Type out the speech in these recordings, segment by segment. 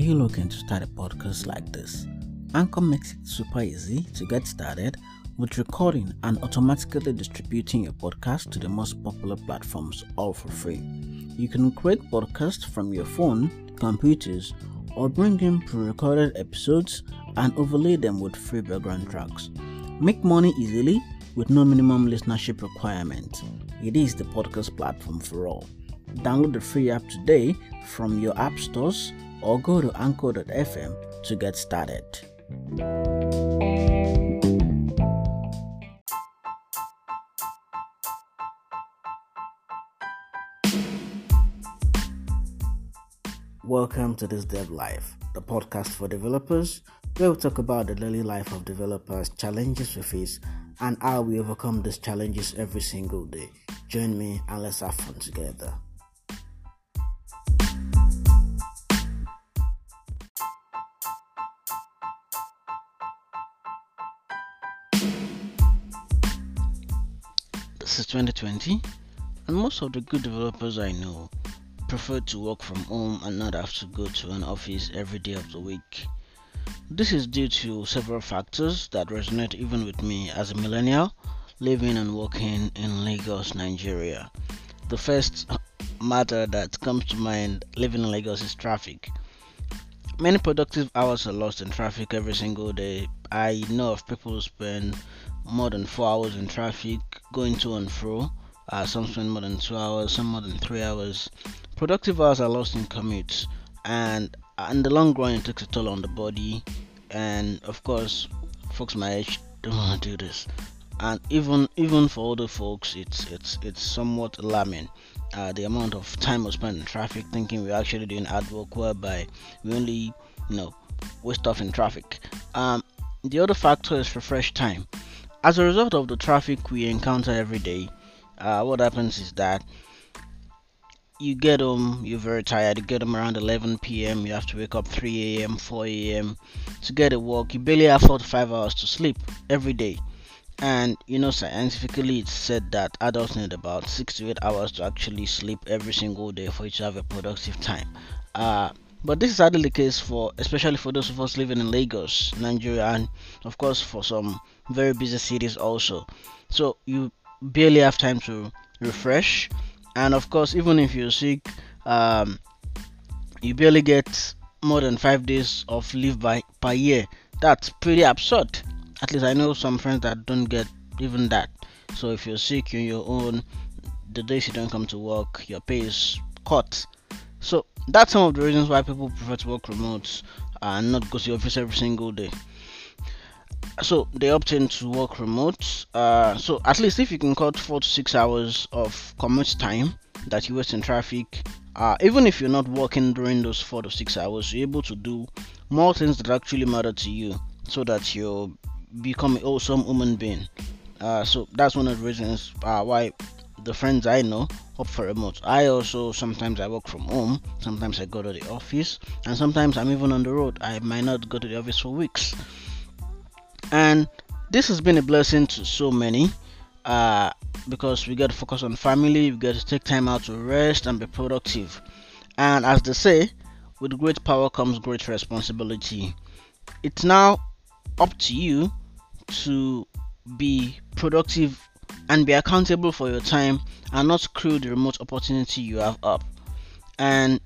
you looking to start a podcast like this? Anchor makes it super easy to get started with recording and automatically distributing your podcast to the most popular platforms all for free. You can create podcasts from your phone, computers, or bring in pre recorded episodes and overlay them with free background tracks. Make money easily with no minimum listenership requirement. It is the podcast platform for all. Download the free app today from your app stores or go to anchor.fm to get started. Welcome to this Dev Life, the podcast for developers, where we talk about the daily life of developers, challenges we face, and how we overcome these challenges every single day. Join me and let's have fun together. This is 2020, and most of the good developers I know prefer to work from home and not have to go to an office every day of the week. This is due to several factors that resonate even with me as a millennial living and working in Lagos, Nigeria. The first matter that comes to mind living in Lagos is traffic. Many productive hours are lost in traffic every single day. I know of people who spend more than four hours in traffic going to and fro. Uh, some spend more than two hours, some more than three hours. Productive hours are lost in commutes, and in the long run, it takes a toll on the body. And of course, folks my age don't want to do this. And even even for older folks, it's it's it's somewhat alarming. Uh, the amount of time we spend in traffic thinking we're actually doing hard work, whereby we only you know waste off in traffic. Um, the other factor is refresh time as a result of the traffic we encounter every day, uh, what happens is that you get home, you're very tired, you get home around 11 p.m., you have to wake up 3 a.m., 4 a.m. to get a walk. You barely have 4 to 5 hours to sleep every day. And you know, scientifically, it's said that adults need about 6 to 8 hours to actually sleep every single day for you to have a productive time. Uh, but this is hardly the case for, especially for those of us living in Lagos, Nigeria, and of course for some very busy cities also. So you barely have time to refresh, and of course, even if you're sick, um, you barely get more than five days of leave by per year. That's pretty absurd. At least I know some friends that don't get even that. So if you're sick, you're your own. The days you don't come to work, your pay is cut. So that's some of the reasons why people prefer to work remote and not go to the office every single day. So they opt in to work remote. Uh, so at least if you can cut four to six hours of commute time that you waste in traffic uh, even if you're not working during those four to six hours you're able to do more things that actually matter to you so that you become an awesome human being. Uh, so that's one of the reasons uh, why the friends I know opt for remote. I also sometimes I work from home, sometimes I go to the office, and sometimes I'm even on the road. I might not go to the office for weeks. And this has been a blessing to so many uh, because we get to focus on family, we get to take time out to rest and be productive. And as they say, with great power comes great responsibility. It's now up to you to be productive and be accountable for your time and not screw the remote opportunity you have up. And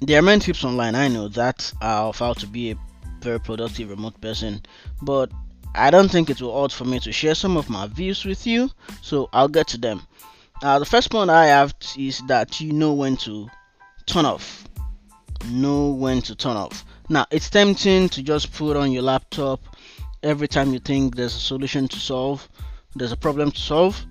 there are many tips online, I know that, are of how to be a very productive remote person, but I don't think it will odd for me to share some of my views with you, so I'll get to them. Uh, the first point I have is that you know when to turn off. Know when to turn off. Now, it's tempting to just put on your laptop every time you think there's a solution to solve, there's a problem to solve,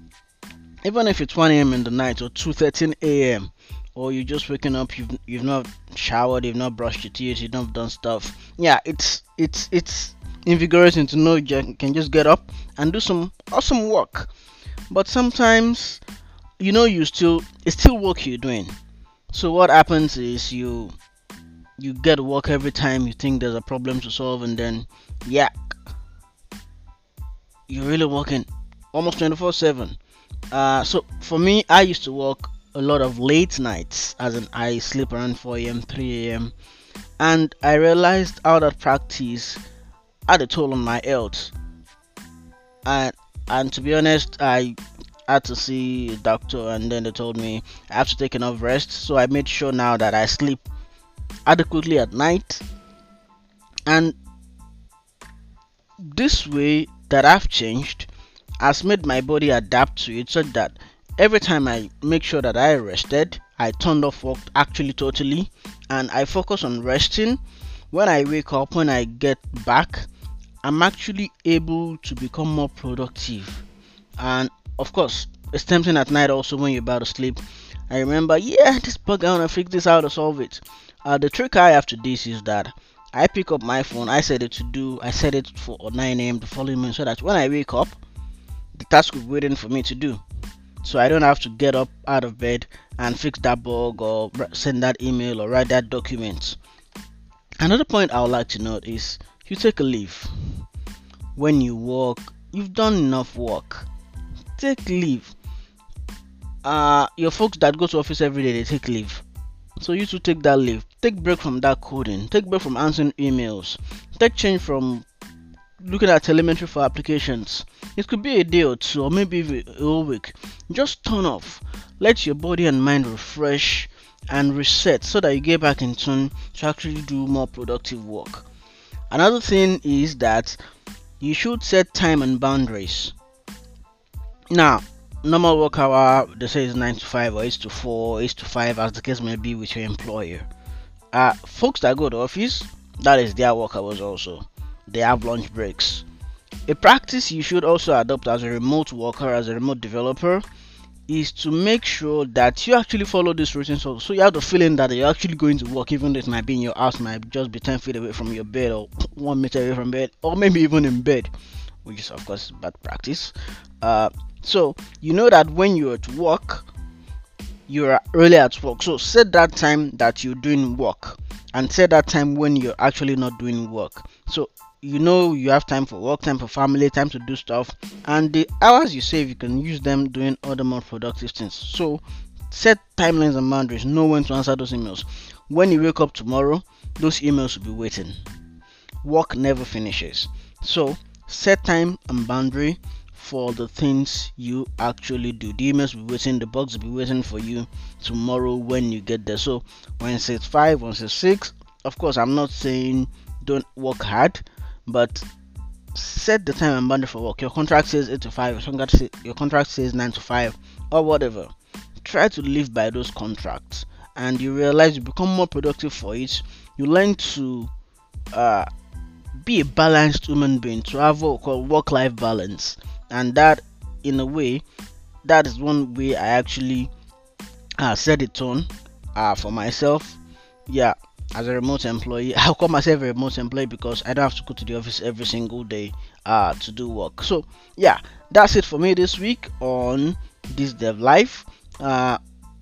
even if it's 1 a.m. in the night or 2:13 a.m. or you're just waking up, you've you've not showered, you've not brushed your teeth, you've not done stuff. Yeah, it's it's it's invigorating to know you can just get up and do some awesome work. But sometimes, you know, you still it's still work you're doing. So what happens is you you get work every time you think there's a problem to solve, and then yeah, you're really working almost 24 7 uh, so for me i used to work a lot of late nights as in i sleep around 4 a.m 3 a.m and I realized how that practice had a toll on my health. And and to be honest, I had to see a doctor, and then they told me I have to take enough rest. So I made sure now that I sleep adequately at night, and this way that I've changed has made my body adapt to it, so that every time I make sure that I rested, I turned off work actually totally, and I focus on resting. When I wake up, when I get back, I'm actually able to become more productive. And of course, it's tempting at night also when you're about to sleep. I remember, yeah, this bug, I wanna fix this, how to solve it. Uh, the trick I have to this is that I pick up my phone, I set it to do, I set it for 9 a.m. the following morning so that when I wake up, the task is waiting for me to do. So I don't have to get up out of bed and fix that bug or send that email or write that document. Another point I would like to note is you take a leave. When you work, you've done enough work. Take leave. Uh, your folks that go to office every day, they take leave. So you should take that leave. Take break from that coding. Take break from answering emails. Take change from looking at telemetry for applications. It could be a day or two, or maybe a whole week. Just turn off. Let your body and mind refresh and reset so that you get back in tune to actually do more productive work. Another thing is that you should set time and boundaries. Now, normal work hour they say is 9 to 5 or 8 to 4, 8 to 5 as the case may be with your employer. Uh, folks that go to office, that is their work hours also. They have lunch breaks. A practice you should also adopt as a remote worker, as a remote developer, is to make sure that you actually follow this routine so, so you have the feeling that you're actually going to work even though it might be in your house might just be 10 feet away from your bed or one meter away from bed or maybe even in bed which is of course bad practice uh, so you know that when you're at work you're really at work. So set that time that you're doing work and set that time when you're actually not doing work. So you know you have time for work time for family time to do stuff and the hours you save you can use them doing other more productive things. So set timelines and boundaries. Know when to answer those emails. When you wake up tomorrow those emails will be waiting. Work never finishes. So set time and boundary for the things you actually do the emails will be waiting the box will be waiting for you tomorrow when you get there so when it's 5 when it's 6 of course i'm not saying don't work hard but set the time and boundary for work. Your contract says 8 to 5, your contract, say, your contract says 9 to 5, or whatever. Try to live by those contracts, and you realize you become more productive for it. You learn to uh, be a balanced human being, to have what we call work life balance, and that, in a way, that is one way I actually uh, set it on uh, for myself. Yeah, as a remote employee i'll call myself a remote employee because i don't have to go to the office every single day uh, to do work. So yeah that's it for me this week on this dev life. Uh,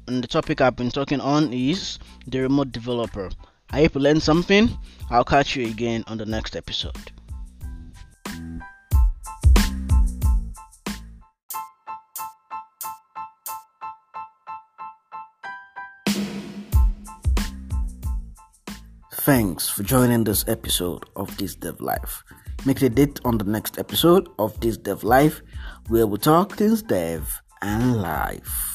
and the topic i've been talking on is the remote developer. I hope you learned something. I'll catch you again on the next episode Thanks for joining this episode of This Dev Life. Make a date on the next episode of This Dev Life where we talk things dev and life.